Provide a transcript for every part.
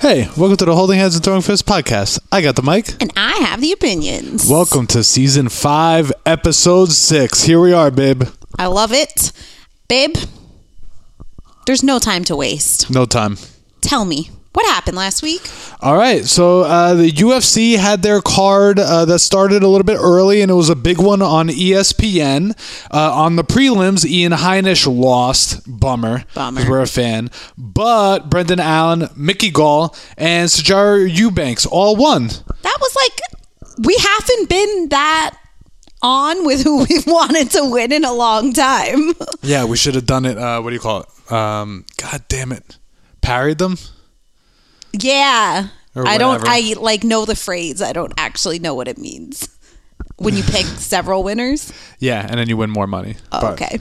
Hey, welcome to the Holding Hands and Throwing Fists podcast. I got the mic. And I have the opinions. Welcome to season five, episode six. Here we are, babe. I love it. Babe, there's no time to waste. No time. Tell me, what happened last week? All right, so uh, the UFC had their card uh, that started a little bit early, and it was a big one on ESPN. Uh, on the prelims, Ian Heinisch lost. Bummer. Bummer. We're a fan. But Brendan Allen, Mickey Gall, and Sijara Eubanks all won. That was like, we haven't been that on with who we've wanted to win in a long time. Yeah, we should have done it. Uh, what do you call it? Um, God damn it. Parried them? Yeah. I don't. I like know the phrase. I don't actually know what it means. When you pick several winners? Yeah, and then you win more money. Oh, But- okay.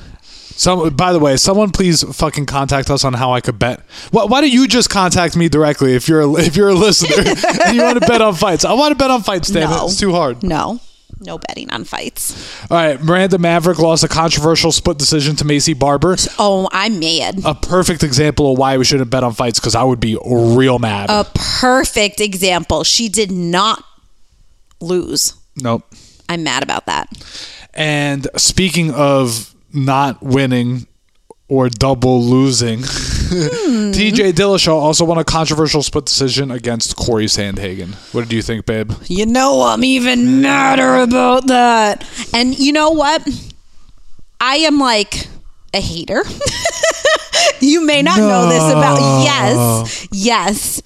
Some, by the way, someone please fucking contact us on how I could bet. Why, why don't you just contact me directly if you're a, if you're a listener and you want to bet on fights? I want to bet on fights. Damn No. it, it's too hard. No. No betting on fights. All right, Miranda Maverick lost a controversial split decision to Maycee Barber. Oh, I'm mad. A perfect example of why we shouldn't bet on fights because I would be real mad. A perfect example. She did not lose. nope. I'm mad about that. And speaking of not winning or double losing. Hmm. TJ Dillashaw also won a controversial split decision against Corey Sandhagen. What did you think, babe? You know, I'm even madder about that. And you know what? I am like a hater. you may not know this about. Yes. Yes.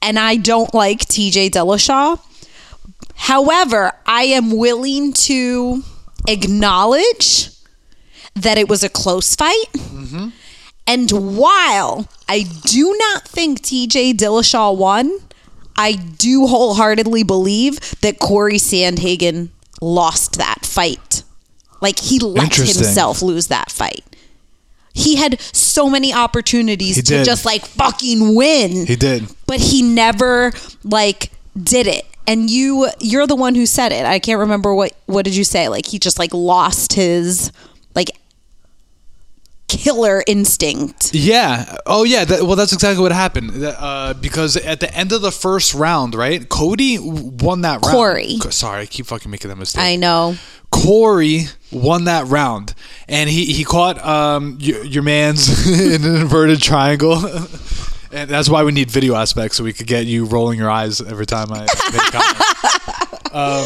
And I don't like TJ Dillashaw. However, I am willing to acknowledge that it was a close fight. Mm-hmm. And while I do not think TJ Dillashaw won, I do wholeheartedly believe that Corey Sandhagen lost that fight. Like he let himself lose that fight. He had so many opportunities He to did. just like fucking win He did. but he never like did it and you you're the one who said it i can't remember what what did you say like he just like lost his like killer instinct Yeah. Oh, yeah. That, well, that's exactly what happened. Uh, because at the end of the first round, right? Cody won that round. Corey. Sorry, I keep fucking making that mistake. i know Corey won that round, and he he caught um your, your man's in an inverted triangle. And that's why we need video aspects so we could get you rolling your eyes every time I make comment. Um,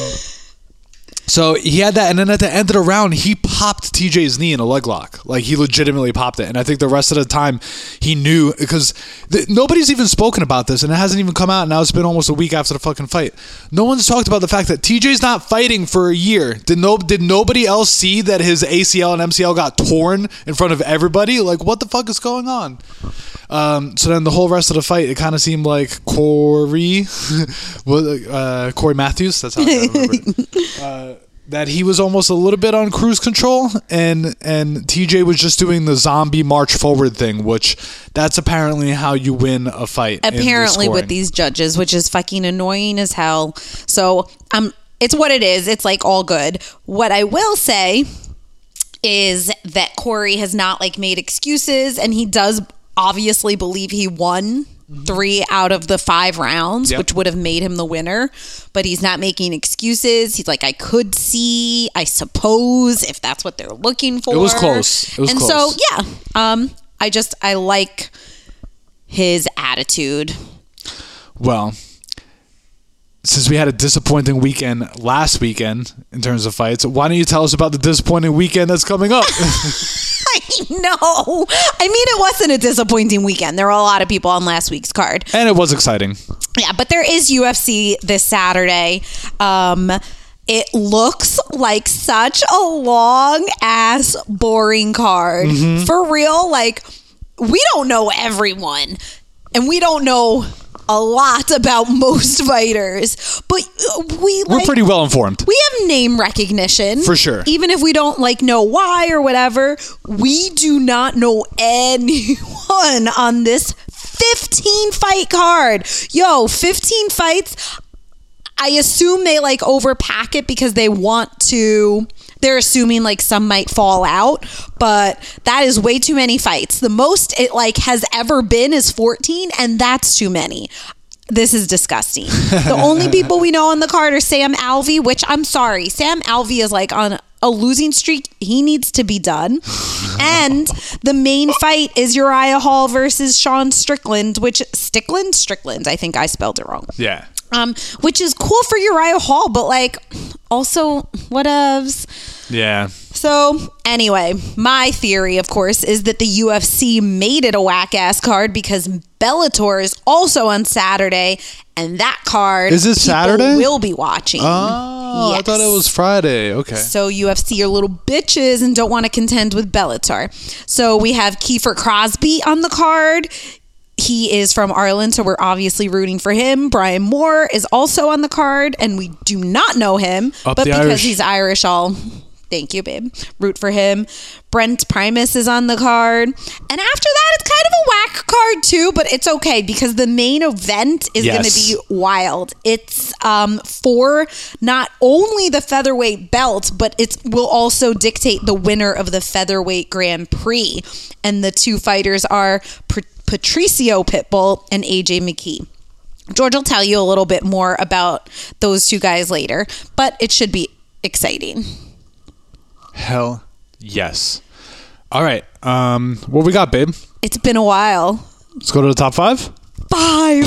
so he had that, and then at the end of the round, he popped TJ's knee in a leg lock. Like he legitimately popped it, and I think the rest of the time he knew because th- nobody's even spoken about this, and it hasn't even come out. Now it's been almost a week after the fucking fight. No one's talked about the fact that TJ's not fighting for a year. Did no? Did nobody else see that his ACL and MCL got torn in front of everybody? Like what the fuck is going on? Um, so then the whole rest of the fight, it kind of seemed like Corey, uh, Corey Matthews. That's how I remember. it. Uh, that he was almost a little bit on cruise control, and and TJ was just doing the zombie march forward thing, which that's apparently how you win a fight. in the apparently with these judges which is fucking annoying as hell so um it's what it is it's like all good what i will say is that corey has not like made excuses and he does obviously believe he won three out of the five rounds Yep. which would have made him the winner but he's not making excuses he's like i could see i suppose if that's what they're looking for It was close. It was and close. so yeah um i just i like his attitude Well, since we had a disappointing weekend last weekend in terms of fights, why don't you tell us about the disappointing weekend that's coming up? I know. I mean, it wasn't a disappointing weekend. There were a lot of people on last week's card. and it was exciting. Yeah, but there is UFC this Saturday. Um, it looks like such a long ass boring card. For real, like we don't know everyone and we don't know a lot about most fighters, but uh, we We're pretty well informed. we have name recognition For sure. even if we don't like know why or whatever we do not know anyone on this 15 fight card. Yo, 15 fights. I assume they like overpack it because they want to they're assuming like some might fall out, but that is way too many fights. The most it like has ever been is 14 and that's too many. This is disgusting. the only people we know on the card are Sam Alvey, which I'm sorry. Sam Alvey is like on a losing streak. He needs to be done. and the main fight is Uriah Hall versus Sean Strickland, which Stickland? Strickland. I think I spelled it wrong. Yeah. Um, which is cool for Uriah Hall, but like also whatevs. Yeah. So, anyway, my theory, of course, is that the UFC made it a whack ass card because Bellator is also on Saturday, and that card Is it people Saturday? Will be watching. Oh, I thought it was Friday. Okay. So UFC are little bitches and don't want to contend with Bellator. So we have Kiefer Crosbie on the card. He is from Ireland, so we're obviously rooting for him. Brian Moore is also on the card, and we do not know him, Up but because Irish. he's Irish, I'll thank you, babe. Root for him. Brent Primus is on the card, and after that, it's kind of a whack card too, but it's okay because the main event is going to be wild. It's um, for not only the featherweight belt, but it will also dictate the winner of the featherweight Grand Prix. And the two fighters are Patricio Pitbull and AJ McKee. George will tell you a little bit more about those two guys later, but it should be exciting. Hell yes. All right. Um, what we got, babe? It's been a while. Let's go to the top five. Five.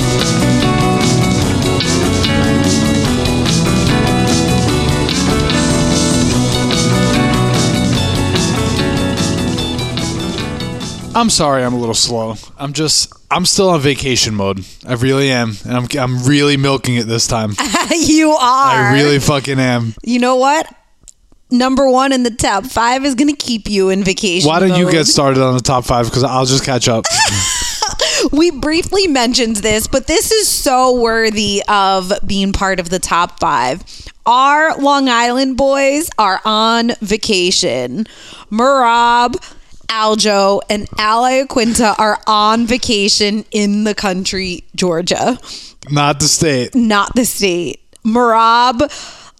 I'm sorry, I'm a little slow. I'm just, I'm still on vacation mode. I really am, and I'm, I'm really milking it this time. you are. I really fucking am. You know what? Number one in the top five is going to keep you in vacation. Why don't you get started on the top five? Because I'll just catch up. we briefly mentioned this, but this is so worthy of being part of the top five. Our Long Island boys are on vacation. Merab, Aljo, and Al Iaquinta are on vacation in the country, Georgia, Not the state. not the state. Merab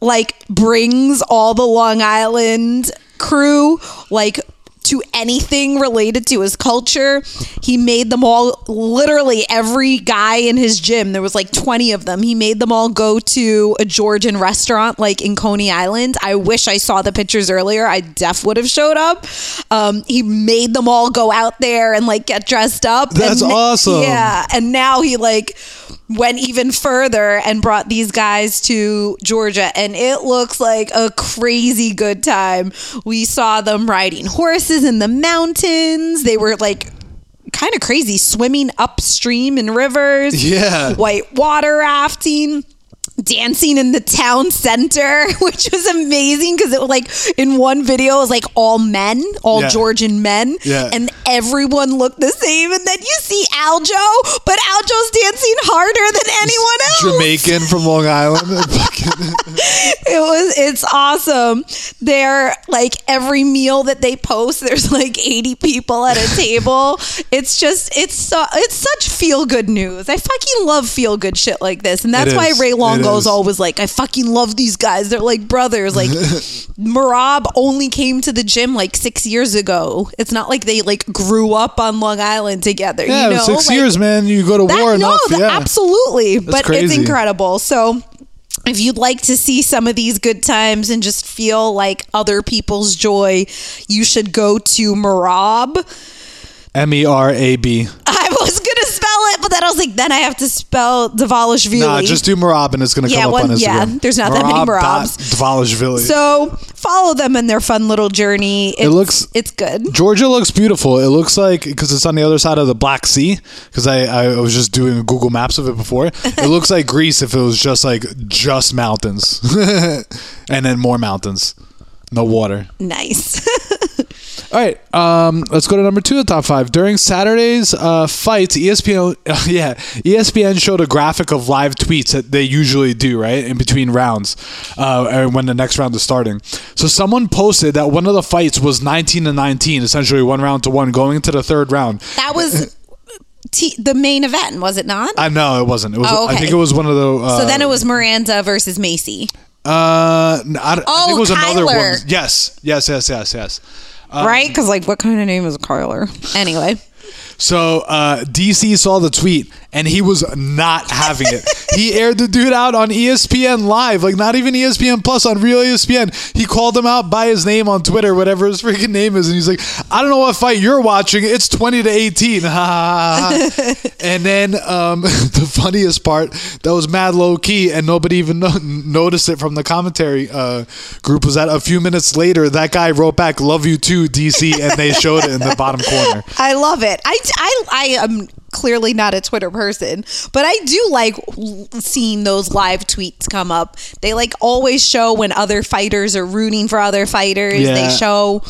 like brings all the Long Island crew like to anything related to his culture. He made them all literally every guy in his gym. There was like 20 of them. He made them all go to a Georgian restaurant like in Coney Island. I wish I saw the pictures earlier. I def would have showed up. Um, he made them all go out there and like get dressed up. That's And- awesome. Yeah, and now he like went even further and brought these guys to Georgia and it looks like a crazy good time. We saw them riding horses in the mountains. They were like kind of crazy swimming upstream in rivers. Yeah. White water rafting. Dancing in the town center, which was amazing because it was like in one video, it was like all men, all Yeah. Georgian men, Yeah. and everyone looked the same. And then you see Aljo, but Aljo's dancing harder than anyone else. Jamaican from Long Island. It was it's awesome. They're like every meal that they post, there's like 80 people at a table. It's just it's so it's such feel good news. I fucking love feel good shit like this. And that's why. Ray It Is. always like, I fucking love these guys. They're like brothers. Like Merab only came to the gym like six years ago. It's not like they like grew up on Long Island together. yeah, you know? six Like, years, man. You go to that, war no, enough. yeah. absolutely. but it's incredible. So if you'd like to see some of these good times and just feel like other people's joy, you should go to Merab. M E R A B. I was gonna spell it, but then I was like, then I have to spell Davalishvili. Nah, just do Merab and it's going to Yeah, come one- up on Instagram. yeah, there's not that many Merabs. Dvalishvili. so follow them in their fun little journey. It's, looks- it's good. Georgia looks beautiful. It looks like because it's on the other side of the Black Sea. Because I, I was just doing Google Maps of it before. It looks like Greece if it was just like just mountains, and then more mountains, no water. Nice. All right, um, let's go to number two, of the top five. During Saturday's uh, fights, ESPN, yeah, ESPN showed a graphic of live tweets that they usually do, right, in between rounds, uh, and when the next round is starting. So someone posted that one of the fights was 19 to 19, essentially one round to one, going into the third round. that was t- the main event, was it not? I know it wasn't. It was. Oh, I think it was one of the. Uh, so then it was Miranda versus Macy. Uh, I, don't- I think Oh, it was another one. Yes, yes, yes, yes, yes. Um, right? Because, like, what kind of name is Carler? Anyway. So uh, DC saw the tweet and he was not having it. he aired the dude out on ESPN Live, like not even ESPN Plus on Real ESPN. He called him out by his name on Twitter, whatever his freaking name is, and he's like, "I don't know what fight you're watching. It's twenty to 18. Ha, ha, ha. and then um, the funniest part that was mad low key, and nobody even no- noticed it from the commentary uh, group was that a few minutes later, that guy wrote back, "Love you too, DC," and they showed it in the bottom corner. I love it. I, I, I am clearly not a Twitter person, but I do like seeing those live tweets come up. They like always show when other fighters are rooting for other fighters. Yeah. They show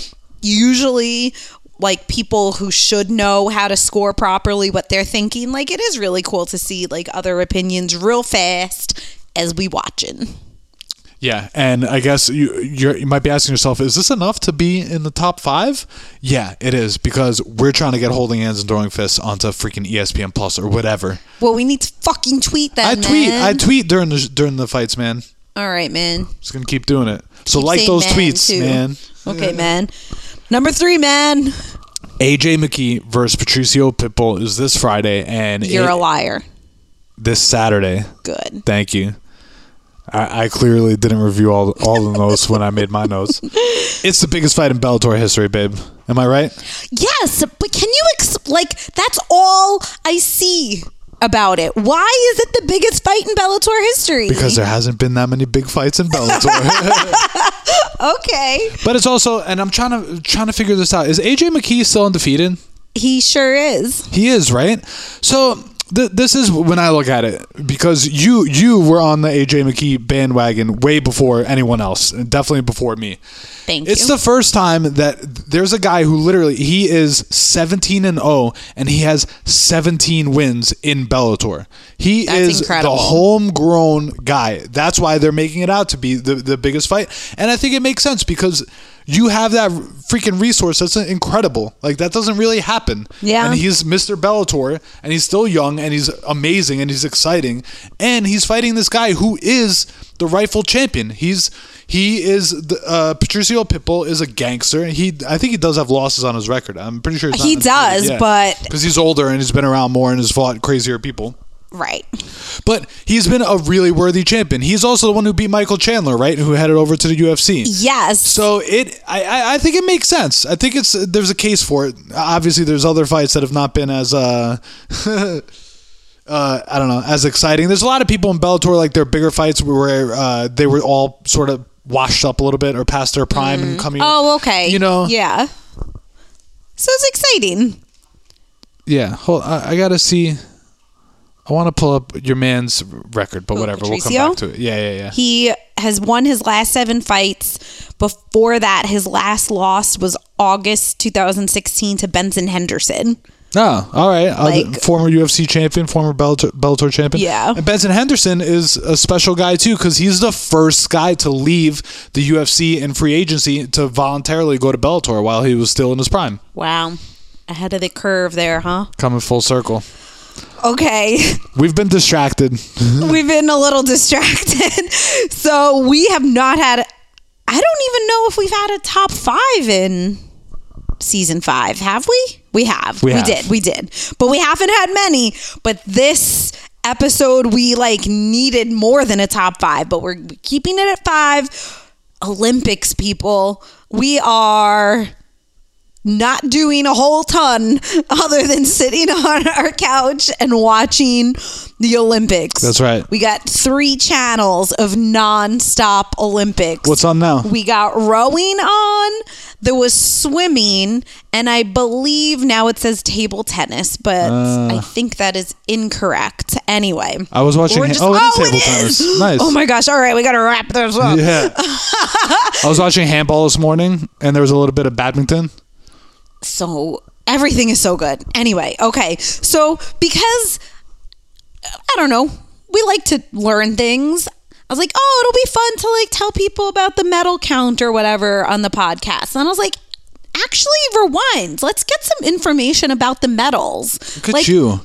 usually like people who should know how to score properly what they're thinking. Like it is really cool to see like other opinions real fast as we watching. Yeah, and I guess you you're, you might be asking yourself, is this enough to be in the top five? Yeah, it is because we're trying to get holding hands and throwing fists onto freaking ESPN Plus or whatever. Well, we need to fucking tweet that. I tweet, man. I tweet during the during the fights, man. All right, man. Just gonna keep doing it. So Keep like those man, tweets, too. man. Okay, man. Number three, man. AJ McKee versus Patricio Pitbull is this Friday and You're it- a liar. this Saturday. Good. Thank you. I, I clearly didn't review all all the notes when I made my notes. It's the biggest fight in Bellator history, babe. Am I right? Yes, but can you ex- like that's all I see about it. Why is it the biggest fight in Bellator history? Because there hasn't been that many big fights in Bellator. okay, but it's also, and I'm trying to trying to figure this out. Is AJ McKee still undefeated? he sure is. He is, right? So th- this is when I look at it because you you were on the AJ McKee bandwagon way before anyone else, and definitely before me. Thank It's you. It's the first time that there's a guy who literally he is 17 and 0 and he has 17 wins in Bellator. He That's is incredible. the homegrown guy. That's why they're making it out to be the, the biggest fight. And I think it makes sense because you have that freaking resource that's incredible. Like that doesn't really happen. Yeah. And he's Mr. Bellator and he's still young and he's amazing and he's exciting and he's fighting this guy who is the rightful champion. He's he is the uh, Patricio Pitbull is a gangster. and He I think he does have losses on his record. I'm pretty sure he's not He does, but- because he's older and he's been around more and has fought crazier people. Right. But he's been a really worthy champion. He's also the one who beat Michael Chandler, right? Who headed over to the UFC. Yes. So it, I, I, think it makes sense. I think it's there's a case for it. Obviously, there's other fights that have not been as uh, uh, I don't know, as exciting. There's a lot of people in Bellator like their bigger fights where uh, they were all sort of washed up a little bit or past their prime and coming. oh, okay. You know, Yeah. So it's exciting. yeah. Hold, I, I gotta see. I want to pull up your man's record, but whatever. We'll come back to it. Yeah, yeah, yeah. He has won his last seven fights. Before that, his last loss was August 2016 to Benson Henderson. Oh, all right. Uh, Like- former UFC champion, former Bellator, Bellator champion. Yeah. And Benson Henderson is a special guy too because he's the first guy to leave the UFC in free agency to voluntarily go to Bellator while he was still in his prime. Wow. Ahead of the curve there, huh? Coming full circle. Okay. We've been distracted. We've been a little distracted. so we have not had, I don't even know if we've had a top five in season five. Have we? We have. We We, have. did. We did. But we haven't had many. But this episode, we like needed more than a top five, but we're keeping it at five. Olympics people. We are not doing a whole ton other than sitting on our couch and watching the Olympics. That's right. We got three channels of non-stop Olympics. What's on now? We got rowing on. There was swimming, and I believe now it says table tennis, but Uh. I think that is incorrect. Anyway, I was watching. Just- oh, it is oh, table tennis. Nice. Oh my gosh! All right, we got to wrap this up. Yeah. I was watching handball this morning, and there was a little bit of badminton. So everything is so good. Anyway, okay. So because I don't know, we like to learn things. I was like, oh, it'll be fun to like tell people about the medal count or whatever on the podcast. And I was like, actually rewind. Let's get some information about the medals. Look at Like, you,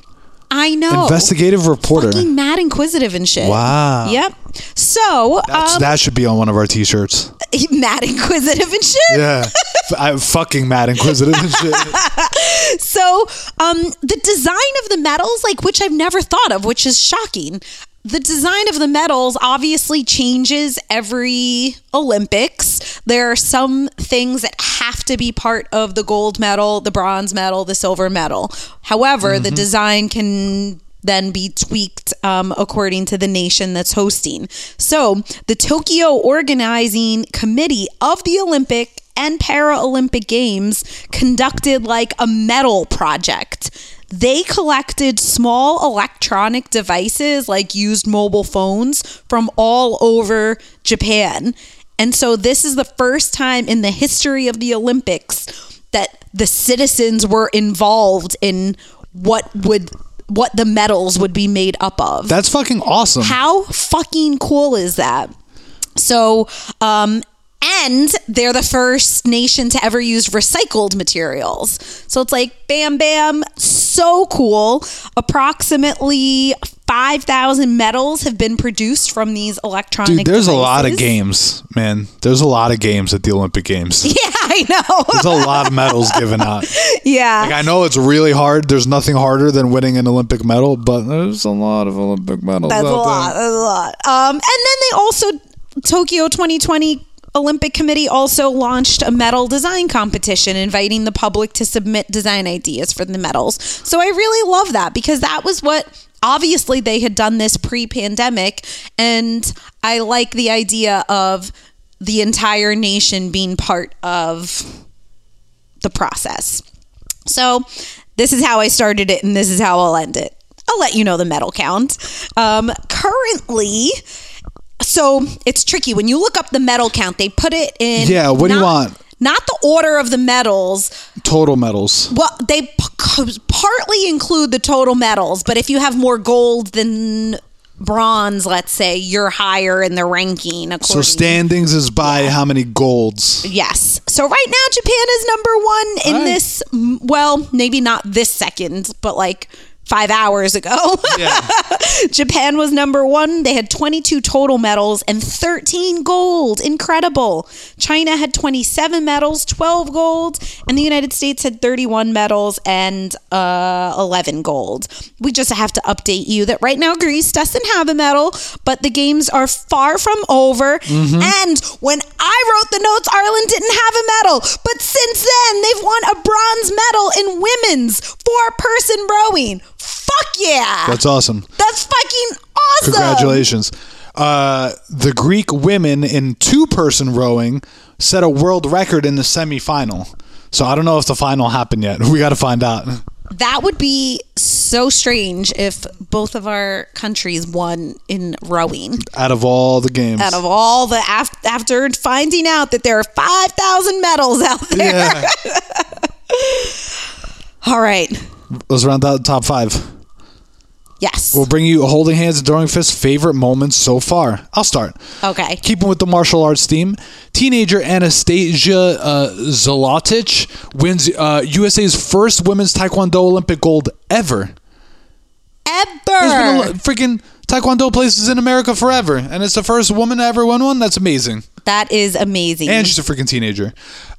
I know. investigative reporter. Fucking mad inquisitive and shit. Wow. Yep. So, um, that should be on one of our t-shirts. mad inquisitive and shit. Yeah, I'm fucking mad inquisitive and shit. So, um, the design of the medals, like which I've never thought of, which is shocking. The design of the medals obviously changes every Olympics. There are some things that have to be part of the gold medal, the bronze medal, the silver medal. However, the design can then be tweaked um, according to the nation that's hosting. So, the Tokyo Organizing Committee of the Olympic and Paralympic Games conducted like a medal project. They collected small electronic devices like used mobile phones from all over Japan. And so, this is the first time in the history of the Olympics that the citizens were involved in what would what the medals would be made up of. That's fucking awesome. How fucking cool is that? So, um, and they're the first nation to ever use recycled materials. So it's like bam, bam, so cool. Approximately 5,000 medals have been produced from these electronic Dude, there's a lot of games, man. There's a lot of games at the Olympic Games. Yeah, I know. There's a lot of medals given out. yeah. Like I know it's really hard. There's nothing harder than winning an Olympic medal, but there's a lot of Olympic medals. That's a lot. there. That's a lot. Um, and then they also Tokyo 2020 Olympic Committee also launched a medal design competition, inviting the public to submit design ideas for the medals. So I really love that because that was what. Obviously, they had done this pre pandemic, and I like the idea of the entire nation being part of the process. So this is how I started it, and this is how I'll end it. I'll let you know the medal count. Um, currently, so it's tricky when you look up the medal count. They put it in. Yeah, what do you want? Not the order of the medals. Total medals. Well, they p- partly include the total medals, but if you have more gold than bronze, let's say, you're higher in the ranking. So standings is by how many golds? Yes. So right now, Japan is number one in right. this. Well, maybe not this second, but like five hours ago. Yeah. Japan was number one. They had 22 total medals and 13 gold. Incredible. China had 27 medals, 12 gold, and the United States had 31 medals and uh, 11 gold. We just have to update you that right now Greece doesn't have a medal, but the games are far from over. And when I wrote the notes, Ireland didn't have a medal, but since then they've won a bronze medal in women's four-person rowing. Fuck yeah! That's awesome. That's fucking awesome. Congratulations. Uh, the Greek women in two person rowing set a world record in the semifinal. So I don't know if the final happened yet. We got to find out. That would be so strange if both of our countries won in rowing. Out of all the games. Out of all the af- after finding out that there are 5,000 medals out there. yeah. All right. Let's round out the top five. Yes. We'll bring you holding hands and throwing fists favorite moments so far. I'll start. okay. Keeping with the martial arts theme, teenager Anastasia uh, Zolotic wins uh, USA's first women's Taekwondo Olympic gold ever. Ever. There's been a freaking Taekwondo places in America forever, and it's the first woman to ever win one. That's amazing. That is amazing. And she's a freaking teenager.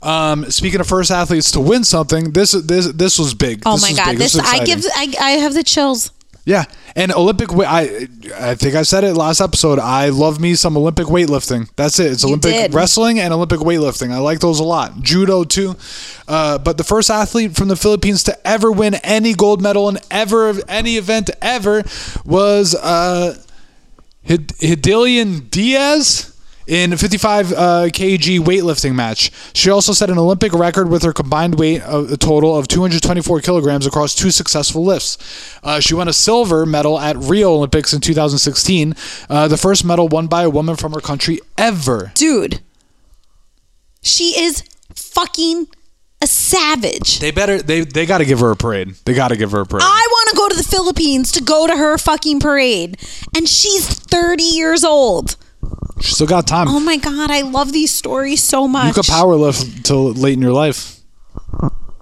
Um, speaking of first athletes to win something, this this this was big. oh This my god, big. this was I give I, I have the chills. Yeah, and Olympic. I I think I said it last episode. I love me some Olympic weightlifting. That's it. It's Olympic did. wrestling and Olympic weightlifting. I like those a lot. Judo too. Uh, but the first athlete from the Philippines to ever win any gold medal in ever any event ever was uh, Hid- Diaz. In a 55 uh, kg weightlifting match, she also set an Olympic record with her combined weight of a total of 224 kilograms across two successful lifts. Uh, she won a silver medal at Rio Olympics in 2016, uh, the first medal won by a woman from her country ever. Dude. She is fucking a savage. They better they they got to give her a parade. They got to give her a parade. I want to go to the Philippines to go to her fucking parade. And she's 30 years old. She still got time. Oh my God, I love these stories so much. you could power lift till late in your life.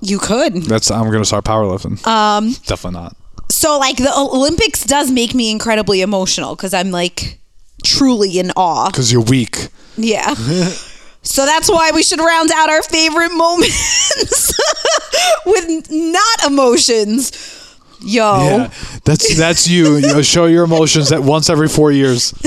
You could. That's I'm gonna start powerlifting. Um, definitely not. So like the Olympics does make me incredibly emotional because I'm like truly in awe. Because you're weak. Yeah. so that's why we should round out our favorite moments with not emotions. Yo. Yeah, that's that's you. you know, show your emotions at once every four years.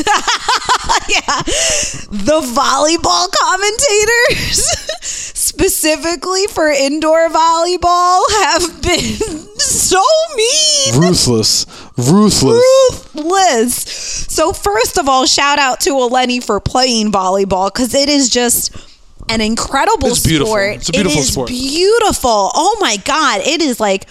yeah. The volleyball commentators, specifically for indoor volleyball, have been so mean. Ruthless. Ruthless. Ruthless. So, first of all, shout out to Eleni for playing volleyball because it is just an incredible It's beautiful. sport. It's a beautiful It is sport. beautiful. Oh my God. It is like,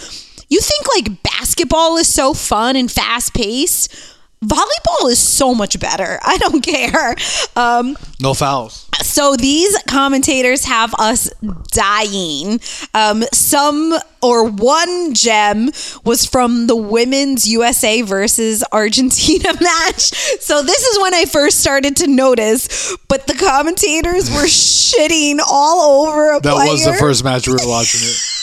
you think like basketball is so fun and fast paced. Volleyball is so much better. I don't care. Um, No fouls. so these commentators have us dying. Um, some or one gem was from the women's USA versus Argentina match. So this is when I first started to notice, but the commentators were shitting all over a That player. was the first match we were watching. It.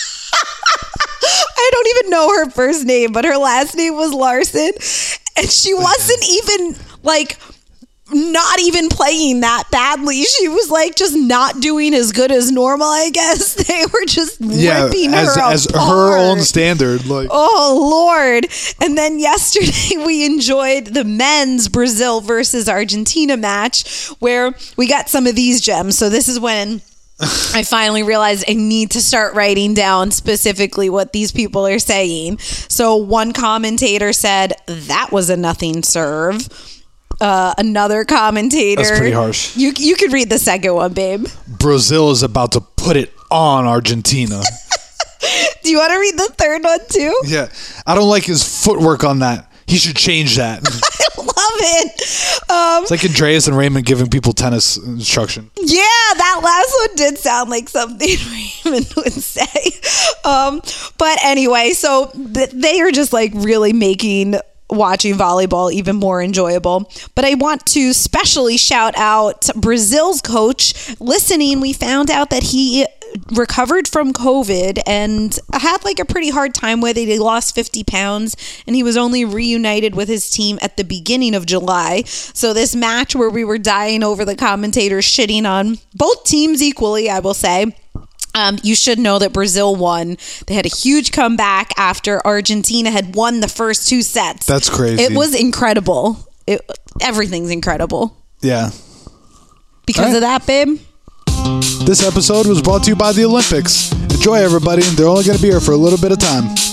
I don't even know her first name, but her last name was Larson. And she wasn't even like not even playing that badly. She was like just not doing as good as normal, I guess. They were just Yeah, ripping as her as apart. her own standard. Like Oh Lord! And then yesterday we enjoyed the men's Brazil versus Argentina match where we got some of these gems. So this is when I finally realized I need to start writing down specifically what these people are saying. So one commentator said that was a nothing serve. Uh, another commentator. That's pretty harsh. You you could read the second one, babe. Brazil is about to put it on Argentina. Do you want to read the third one too? yeah, I don't like his footwork on that. He should change that. I love it. Um, It's like Andreas and Raymond giving people tennis instruction. That last one did sound like something Raymond would say. Um, but anyway, so they are just like really making watching volleyball even more enjoyable. But I want to specially shout out Brazil's coach. Listening, we found out that he recovered from COVID and had like a pretty hard time with it. He lost 50 pounds and he was only reunited with his team at the beginning of July. So, this match where we were dying over the commentators shitting on both teams equally, I will say. Um, you should know that Brazil won. They had a huge comeback after Argentina had won the first two sets. That's crazy. It was incredible. It, everything's incredible. Yeah. Because All of that, babe. This episode was brought to you by the Olympics. Enjoy, everybody. They're only going to be here for a little bit of time.